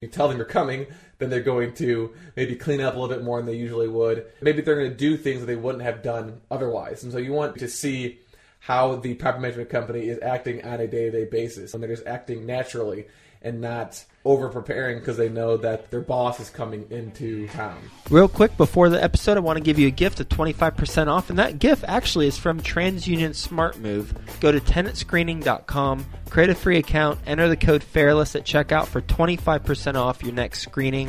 you tell them you're coming, then they're going to maybe clean up a little bit more than they usually would. Maybe they're going to do things that they wouldn't have done otherwise. And so you want to see how the property management company is acting on a day to day basis. And they're just acting naturally and not over preparing because they know that their boss is coming into town. Real quick before the episode, I want to give you a gift of 25% off, and that gift actually is from TransUnion Smart Move. Go to tenantscreening.com, create a free account, enter the code FAIRLESS at checkout for 25% off your next screening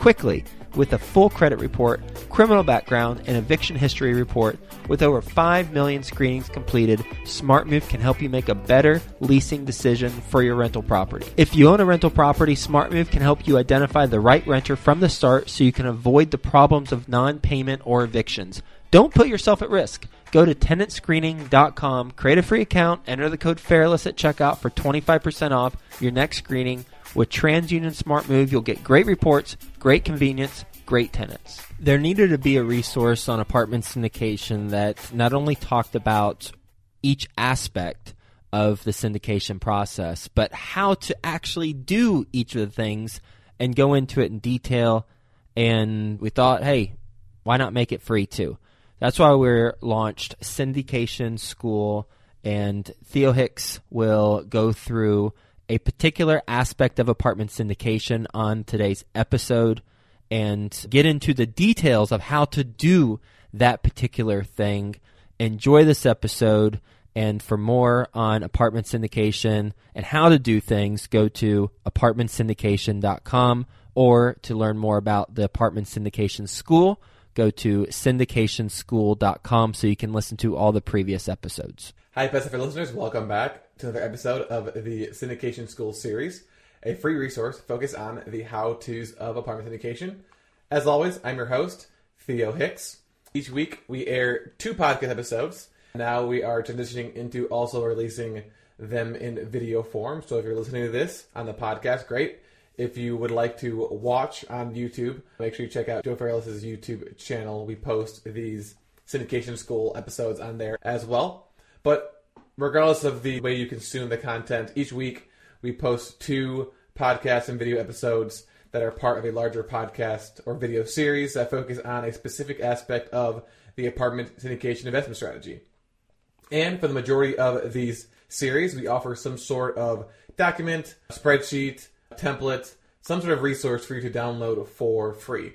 quickly with a full credit report, criminal background, and eviction history report. With over 5 million screenings completed, SmartMove can help you make a better leasing decision for your rental property. If you own a rental property, SmartMove can help you identify the right renter from the start so you can avoid the problems of non payment or evictions. Don't put yourself at risk. Go to tenantscreening.com, create a free account, enter the code FAIRLESS at checkout for 25% off your next screening. With TransUnion Smart Move, you'll get great reports, great convenience, great tenants. There needed to be a resource on apartment syndication that not only talked about each aspect of the syndication process, but how to actually do each of the things and go into it in detail. And we thought, hey, why not make it free too? That's why we launched Syndication School, and Theo Hicks will go through a particular aspect of apartment syndication on today's episode and get into the details of how to do that particular thing. Enjoy this episode. And for more on apartment syndication and how to do things, go to apartmentsyndication.com or to learn more about the apartment syndication school go to syndicationschool.com so you can listen to all the previous episodes. Hi, Pacific listeners. Welcome back to another episode of the Syndication School series, a free resource focused on the how to's of apartment syndication. As always, I'm your host, Theo Hicks. Each week, we air two podcast episodes. Now we are transitioning into also releasing them in video form. So if you're listening to this on the podcast, great. If you would like to watch on YouTube, make sure you check out Joe Fairless's YouTube channel. We post these syndication school episodes on there as well. But regardless of the way you consume the content, each week we post two podcasts and video episodes that are part of a larger podcast or video series that focus on a specific aspect of the apartment syndication investment strategy. And for the majority of these series, we offer some sort of document, spreadsheet, template, some sort of resource for you to download for free.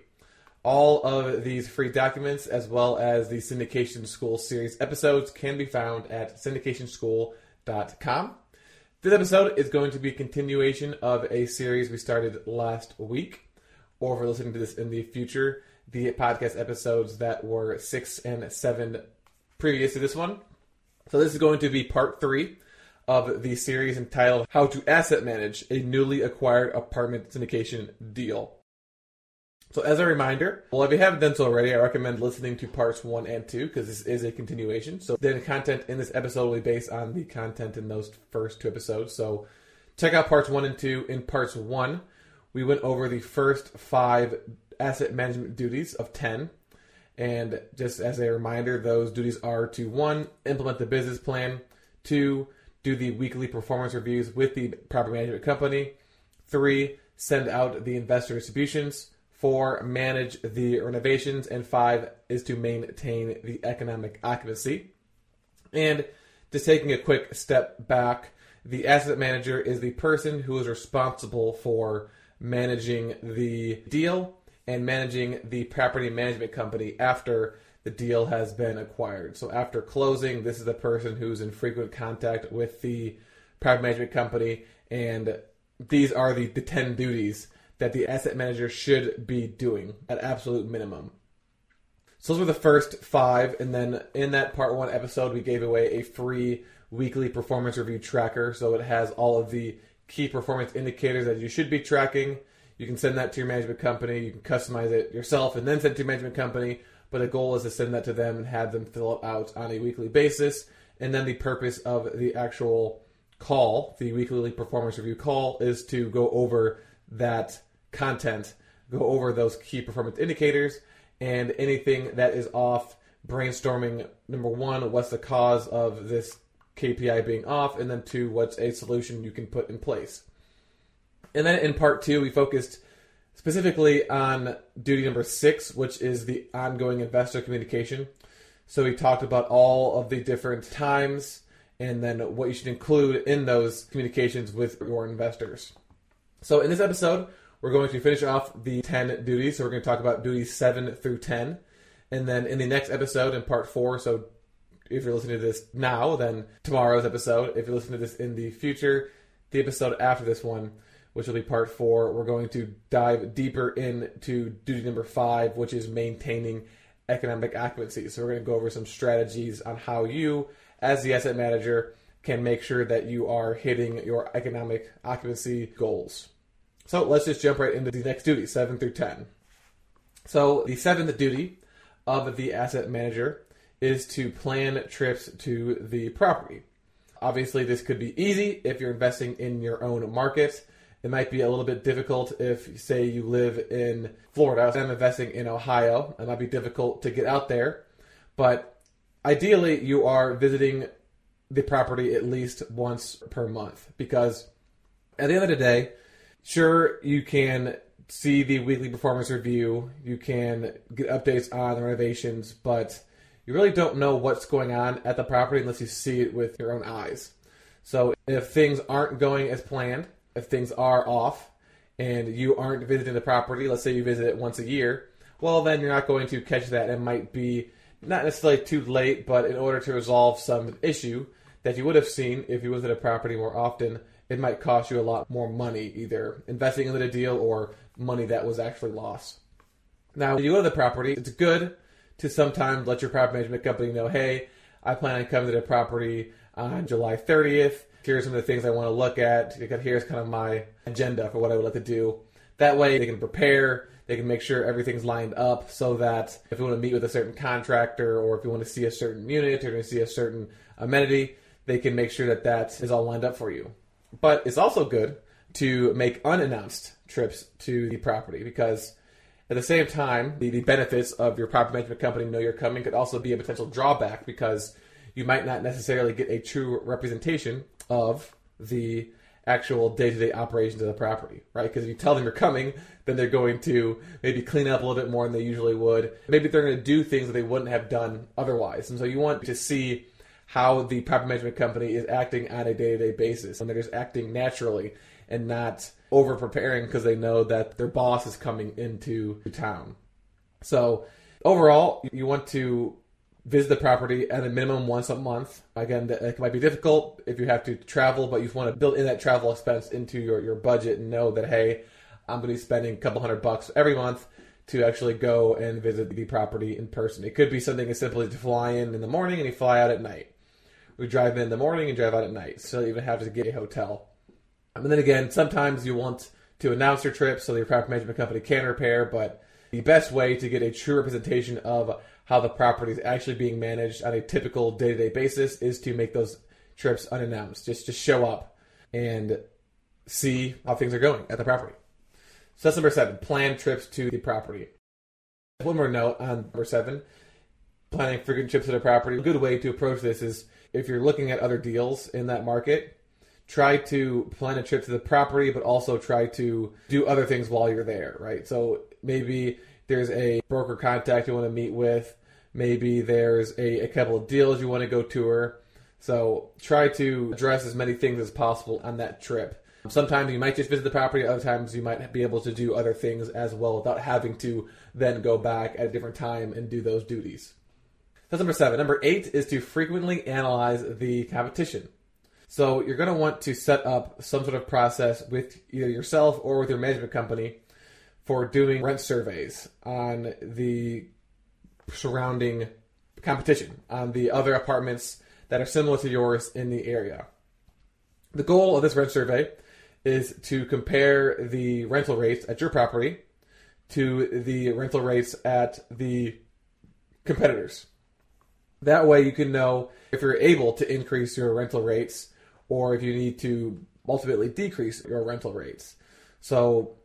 All of these free documents, as well as the Syndication School series episodes, can be found at syndicationschool.com. This episode is going to be a continuation of a series we started last week. Or if you're listening to this in the future, the podcast episodes that were six and seven previous to this one. So this is going to be part three of the series entitled How to Asset Manage a Newly Acquired Apartment Syndication Deal. So, as a reminder, well, if you haven't done so already, I recommend listening to parts one and two because this is a continuation. So, the content in this episode will be based on the content in those first two episodes. So, check out parts one and two. In parts one, we went over the first five asset management duties of 10. And just as a reminder, those duties are to one, implement the business plan, two, do the weekly performance reviews with the property management company. Three, send out the investor distributions. Four, manage the renovations. And five is to maintain the economic occupancy. And Just taking a quick step back, the asset manager is the person who is responsible for managing the deal and managing the property management company after the deal has been acquired. So after closing, this is the person who's in frequent contact with the property management company, and these are the, the 10 duties that the asset manager should be doing at absolute minimum. So those were the first five, and then in that part one episode, we gave away a free weekly performance review tracker. So it has all of the key performance indicators that you should be tracking. You can send that to your management company. You can customize it yourself and then send it to your management company. But the goal is to send that to them and have them fill it out on a weekly basis. And then the purpose of the actual call, the weekly performance review call, is to go over that content, go over those key performance indicators, and anything that is off. Brainstorming number one, what's the cause of this KPI being off, and then two, what's a solution you can put in place. And then in part two, we focused specifically on duty number six, which is the ongoing investor communication. So we talked about all of the different times and then what you should include in those communications with your investors. So in this episode, we're going to finish off the 10 duties. So we're going to talk about duties 7 through 10. And then in the next episode, in part 4, so if you're listening to this now, then tomorrow's episode. If you're listening to this in the future, the episode after this one, which will be part four, we're going to dive deeper into duty number five, which is maintaining economic occupancy. So we're going to go over some strategies on how you, as the asset manager, can make sure that you are hitting your economic occupancy goals. So let's just jump right into the next duty, seven through ten. So the seventh duty of the asset manager is to plan trips to the property. Obviously, this could be easy if you're investing in your own market. It might be a little bit difficult if, say, you live in Florida. I'm investing in Ohio. It might be difficult to get out there. But ideally, you are visiting the property at least once per month because at the end of the day, sure, you can see the weekly performance review, you can get updates on the renovations, but you really don't know what's going on at the property unless you see it with your own eyes. So if things aren't going as planned, if things are off, and you aren't visiting the property, let's say you visit it once a year, well, then you're not going to catch that. It might be not necessarily too late, but in order to resolve some issue that you would have seen if you visit a property more often, it might cost you a lot more money, either investing in the deal or money that was actually lost. Now, when you go to the property, it's good to sometimes let your property management company know, hey, I plan on coming to the property on July 30th. Here's some of the things I want to look at. Here's kind of my agenda for what I would like to do. That way they can prepare, they can make sure everything's lined up so that if you want to meet with a certain contractor or if you want to see a certain unit or to see a certain amenity, they can make sure that that is all lined up for you. But it's also good to make unannounced trips to the property because at the same time, the, the benefits of your property management company know you're coming could also be a potential drawback because you might not necessarily get a true representation of the actual day-to-day operations of the property, right? Because if you tell them you're coming, then they're going to maybe clean up a little bit more than they usually would. Maybe they're going to do things that they wouldn't have done otherwise. And so you want to see how the property management company is acting on a day-to-day basis, and they're just acting naturally and not over preparing because they know that their boss is coming into town. So overall, you want to visit the property at a minimum once a month. Again, it might be difficult if you have to travel, but you want to build in that travel expense into your, your budget and know that, hey, I'm going to be spending a couple hundred bucks every month to actually go and visit the property in person. It could be something as simple as to fly in in the morning and you fly out at night. We drive in the morning and drive out at night, so you even have to get a hotel. And then again, sometimes you want to announce your trip so your property management company can repair, but the best way to get a true representation of how the property is actually being managed on a typical day to day basis is to make those trips unannounced. Just to show up and see how things are going at the property. So that's number seven plan trips to the property. One more note on number seven planning frequent trips to the property. A good way to approach this is if you're looking at other deals in that market, try to plan a trip to the property, but also try to do other things while you're there, right? So maybe there's a broker contact you want to meet with. Maybe there's a, a couple of deals you want to go tour. So try to address as many things as possible on that trip. Sometimes you might just visit the property, other times you might be able to do other things as well without having to then go back at a different time and do those duties. That's number seven. Number eight is to frequently analyze the competition. So you're going to want to set up some sort of process with either yourself or with your management company for doing rent surveys on the surrounding competition, on the other apartments that are similar to yours in the area. The goal of this rent survey is to compare the rental rates at your property to the rental rates at the competitors. That way, you can know if you're able to increase your rental rates or if you need to ultimately decrease your rental rates. So,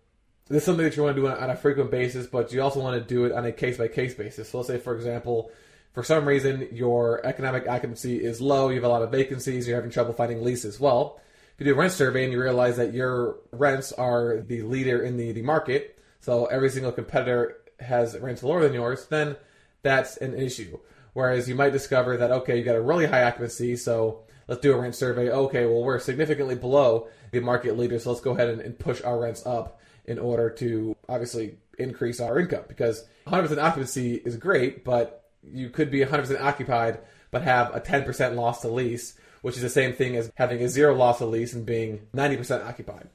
this is something that you want to do on a frequent basis, but you also want to do it on a case by case basis. So, let's say, for example, for some reason your economic occupancy is low, you have a lot of vacancies, you're having trouble finding leases. Well, if you do a rent survey and you realize that your rents are the leader in the, the market, so every single competitor has rents lower than yours, then that's an issue. Whereas you might discover that, okay, you got a really high occupancy, so let's do a rent survey. Okay, well, we're significantly below the market leader, so let's go ahead and, and push our rents up in order to obviously increase our income. Because 100% occupancy is great, but you could be 100% occupied but have a 10% loss to lease, which is the same thing as having a zero loss to lease and being 90% occupied.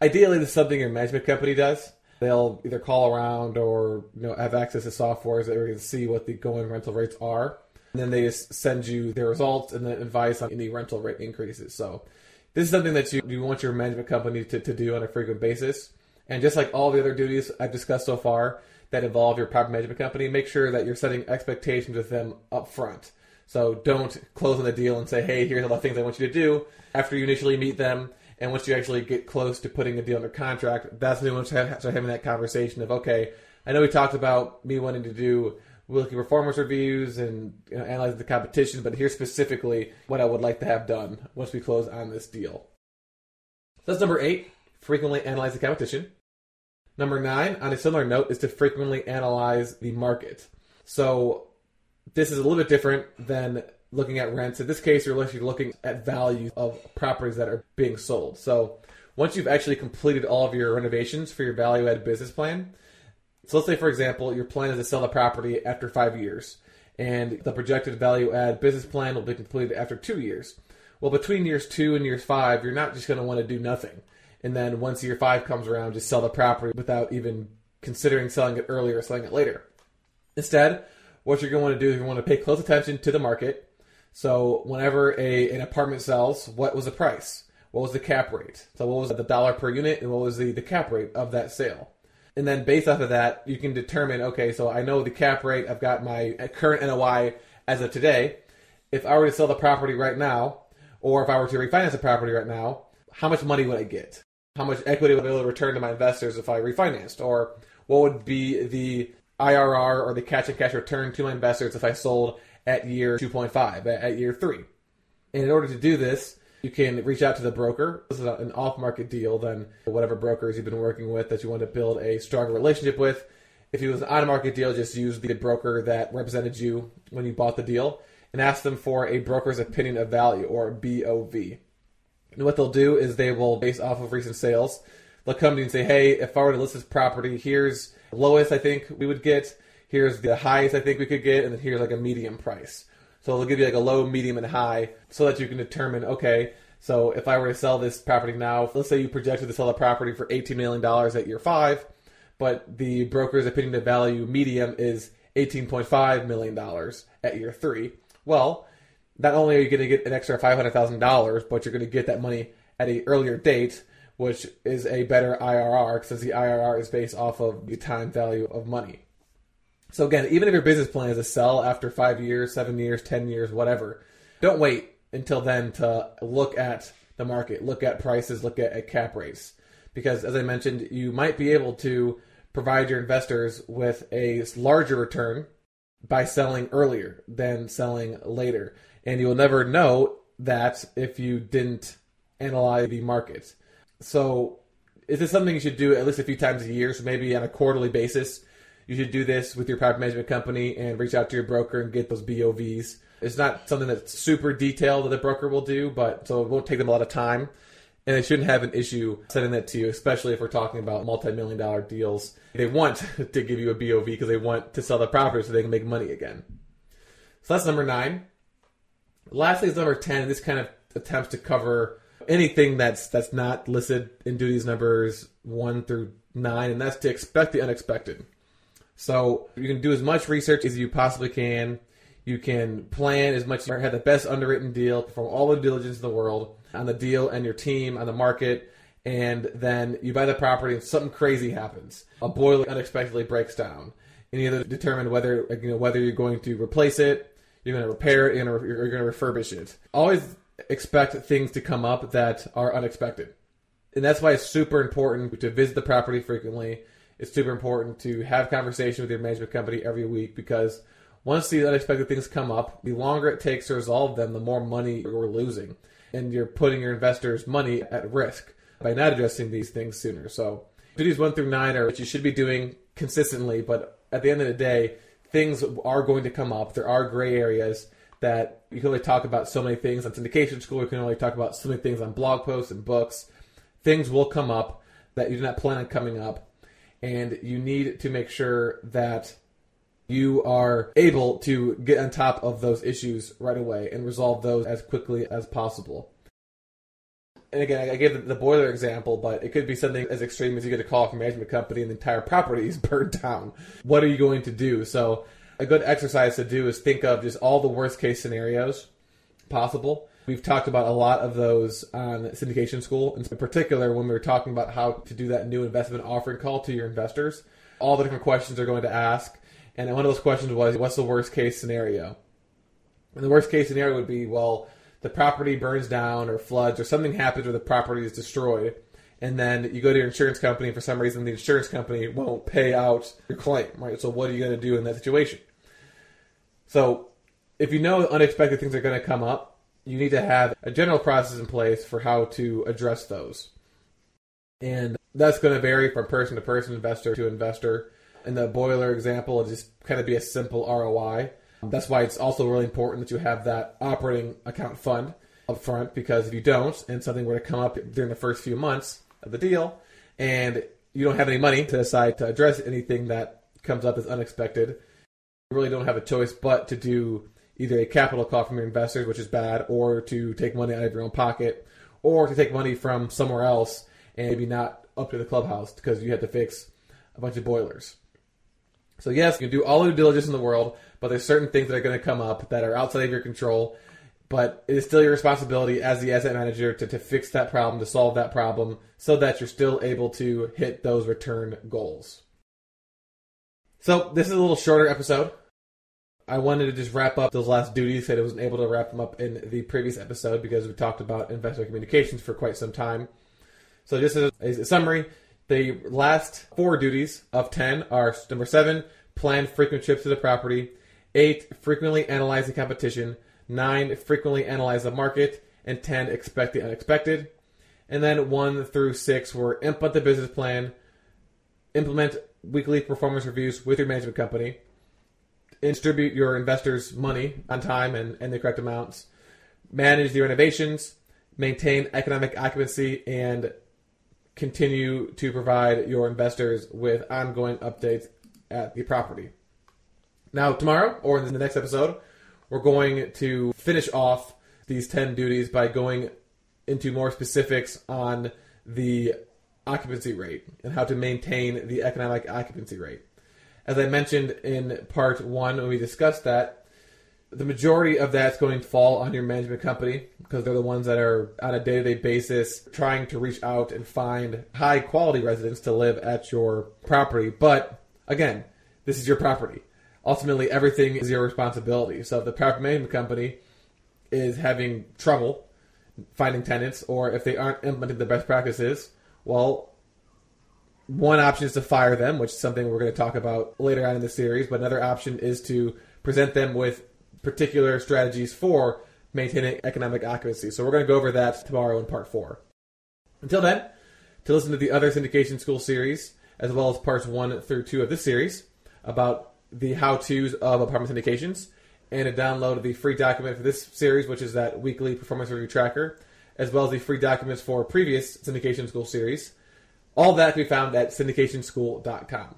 Ideally, this is something your management company does. They'll either call around or you know have access to softwares that are going to see what the going rental rates are, and then they just send you their results and then advice on any rental rate increases. So this is something that you, you want your management company to, to do on a frequent basis. And just like all the other duties I've discussed so far, that involve your property management company, make sure that you're setting expectations with them up front. So don't close on the deal and say, hey, here's all the things I want you to do after you initially meet them. And once you actually get close to putting a deal under contract, that's when you start having that conversation of, okay, I know we talked about me wanting to do weekly performance reviews and you know, analyze the competition, but here's specifically what I would like to have done once we close on this deal. That's number eight, frequently analyze the competition. Number nine, on a similar note, is to frequently analyze the market. So this is a little bit different than looking at rents. In this case, you're actually looking at value of properties that are being sold. So once you've actually completed all of your renovations for your value add business plan, so let's say, for example, your plan is to sell the property after five years, and the projected value add business plan will be completed after two years. Well, between years two and years five, you're not just going to want to do nothing and then once year five comes around, just sell the property without even considering selling it earlier or selling it later. Instead, what you're going to want to do is you want to pay close attention to the market. So whenever a an apartment sells, what was the price? What was the cap rate? So what was the dollar per unit and what was the, the cap rate of that sale? And then based off of that, you can determine, okay, so I know the cap rate, I've got my current NOI as of today. If I were to sell the property right now, or if I were to refinance the property right now, how much money would I get? how much equity would I be able to return to my investors if I refinanced, or what would be the IRR or the cash on cash return to my investors if I sold at year 2.5, at year three. And in order to do this, you can reach out to the broker. This is an off market deal than whatever brokers you've been working with that you want to build a stronger relationship with. If it was an on market deal, just use the broker that represented you when you bought the deal and ask them for a broker's opinion of value or BOV. And what they'll do is they will, base off of recent sales, they'll come to you and say, hey, if I were to list this property, here's lowest I think we would get, here's the highest I think we could get, and then here's like a medium price. So they'll give you like a low, medium, and high so that you can determine, okay, so if I were to sell this property now, let's say you projected to sell the property for $18 million at year five, but the broker's opinion of value medium is $18.5 million at year three. Well, not only are you going to get an extra $500,000, but you're going to get that money at an earlier date, which is a better IRR since the IRR is based off of the time value of money. So again, even if your business plan is to sell after five years, seven years, ten years, whatever, don't wait until then to look at the market, look at prices, look at, at cap rates. Because as I mentioned, you might be able to provide your investors with a larger return by selling earlier than selling later and you will never know that if you didn't analyze the market. So, is this something you should do at least a few times a year? So maybe on a quarterly basis, you should do this with your property management company and reach out to your broker and get those BOVs It's not something that's super detailed that a broker will do, but so it won't take them a lot of time. And they shouldn't have an issue sending that to you, especially if we're talking about multi-million dollar deals. They want to give you a BOV because they want to sell the property so they can make money again. So that's number nine. Lastly is number ten. This kind of attempts to cover anything that's that's not listed in duties numbers one through nine, and that's to expect the unexpected. So you can do as much research as you possibly can. You can plan as much, as you have the best underwritten deal, perform all the diligence in the world on the deal and your team on the market, and then you buy the property and something crazy happens. A boiler unexpectedly breaks down, and you have to determine whether you know whether you're going to replace it, you're going to repair it, to, you're going to refurbish it. Always expect things to come up that are unexpected, and that's why it's super important to visit the property frequently. It's super important to have conversation with your management company every week because once these unexpected things come up, the longer it takes to resolve them, the more money you're losing. And you're putting your investors' money at risk by not addressing these things sooner. So, duties one through nine are what you should be doing consistently, but at the end of the day, things are going to come up. There are gray areas that you can only talk about so many things on syndication school. You can only talk about so many things on blog posts and books. Things will come up that you do not plan on coming up, and you need to make sure that you are able to get on top of those issues right away and resolve those as quickly as possible. And again, I gave the boiler example, but it could be something as extreme as you get a call from a management company and the entire property is burned down. What are you going to do? So, a good exercise to do is think of just all the worst case scenarios possible. We've talked about a lot of those on syndication school, in particular when we were talking about how to do that new investment offering call to your investors. All the different questions they're going to ask and one of those questions was, what's the worst case scenario? And the worst case scenario would be, well, the property burns down or floods or something happens where the property is destroyed. And then you go to your insurance company, and for some reason, the insurance company won't pay out your claim, right? So, what are you going to do in that situation? So, if you know unexpected things are going to come up, you need to have a general process in place for how to address those. And that's going to vary from person to person, investor to investor in the boiler example, it just kind of be a simple ROI. That's why it's also really important that you have that operating account fund up front because if you don't and something were to come up during the first few months of the deal and you don't have any money to decide to address anything that comes up as unexpected, you really don't have a choice but to do either a capital call from your investors, which is bad, or to take money out of your own pocket, or to take money from somewhere else and maybe not up to the clubhouse because you had to fix a bunch of boilers. So yes, you can do all the due diligence in the world, but there's certain things that are going to come up that are outside of your control. But it is still your responsibility as the asset manager to, to fix that problem, to solve that problem, so that you're still able to hit those return goals. So this is a little shorter episode. I wanted to just wrap up those last duties that I wasn't able to wrap them up in the previous episode because we talked about investor communications for quite some time. So just as a summary, the last four duties of 10 are number 7, plan frequent trips to the property, 8, frequently analyze the competition, 9, frequently analyze the market, and 10, expect the unexpected. And then 1 through 6 were implement the business plan, implement weekly performance reviews with your management company, distribute your investors' money on time and, and the correct amounts, manage the renovations, maintain economic occupancy, and continue to provide your investors with ongoing updates at the property. Now, tomorrow or in the next episode, we're going to finish off these 10 duties by going into more specifics on the occupancy rate and how to maintain the economic occupancy rate. As I mentioned in part one when we discussed that, the majority of that's going to fall on your management company because they're the ones that are on a day-to-day basis trying to reach out and find high quality residents to live at your property. But again this is your property. Ultimately everything is your responsibility. So if the property management company is having trouble finding tenants or if they aren't implementing the best practices well one option is to fire them which is something we're going to talk about later on in the series but another option is to present them with particular strategies for maintaining economic occupancy. So we're going to go over that tomorrow in part four. Until then, to listen to the other syndication school series, as well as parts one through two of this series about the how to's of apartment syndications, and to download the free document for this series, which is that weekly performance review tracker, as well as the free documents for previous Syndication School series. All that can be found at syndicationschool.com.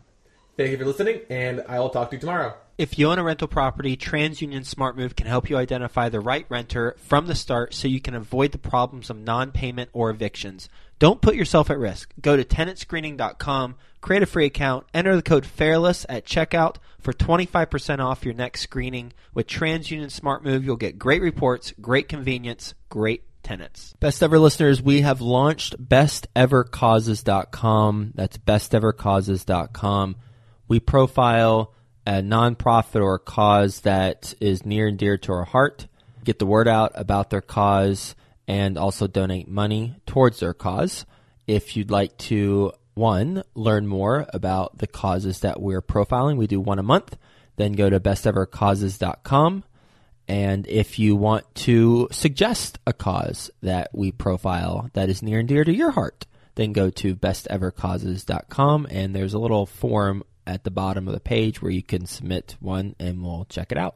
Thank you for listening, and I will talk to you tomorrow. If you own a rental property, TransUnion SmartMove can help you identify the right renter from the start so you can avoid the problems of non payment or evictions. Don't put yourself at risk. Go to tenantscreening.com, create a free account, enter the code FAIRLESS at checkout for 25% off your next screening. With TransUnion SmartMove, you'll get great reports, great convenience, great tenants. Best ever listeners, we have launched bestevercauses.com. That's bestevercauses.com. We profile a nonprofit or a cause that is near and dear to our heart, get the word out about their cause, and also donate money towards their cause. If you'd like to, one, learn more about the causes that we're profiling, we do one a month, then go to bestevercauses.com. And if you want to suggest a cause that we profile that is near and dear to your heart, then go to bestevercauses.com and there's a little form at the bottom of the page where you can submit one and we'll check it out.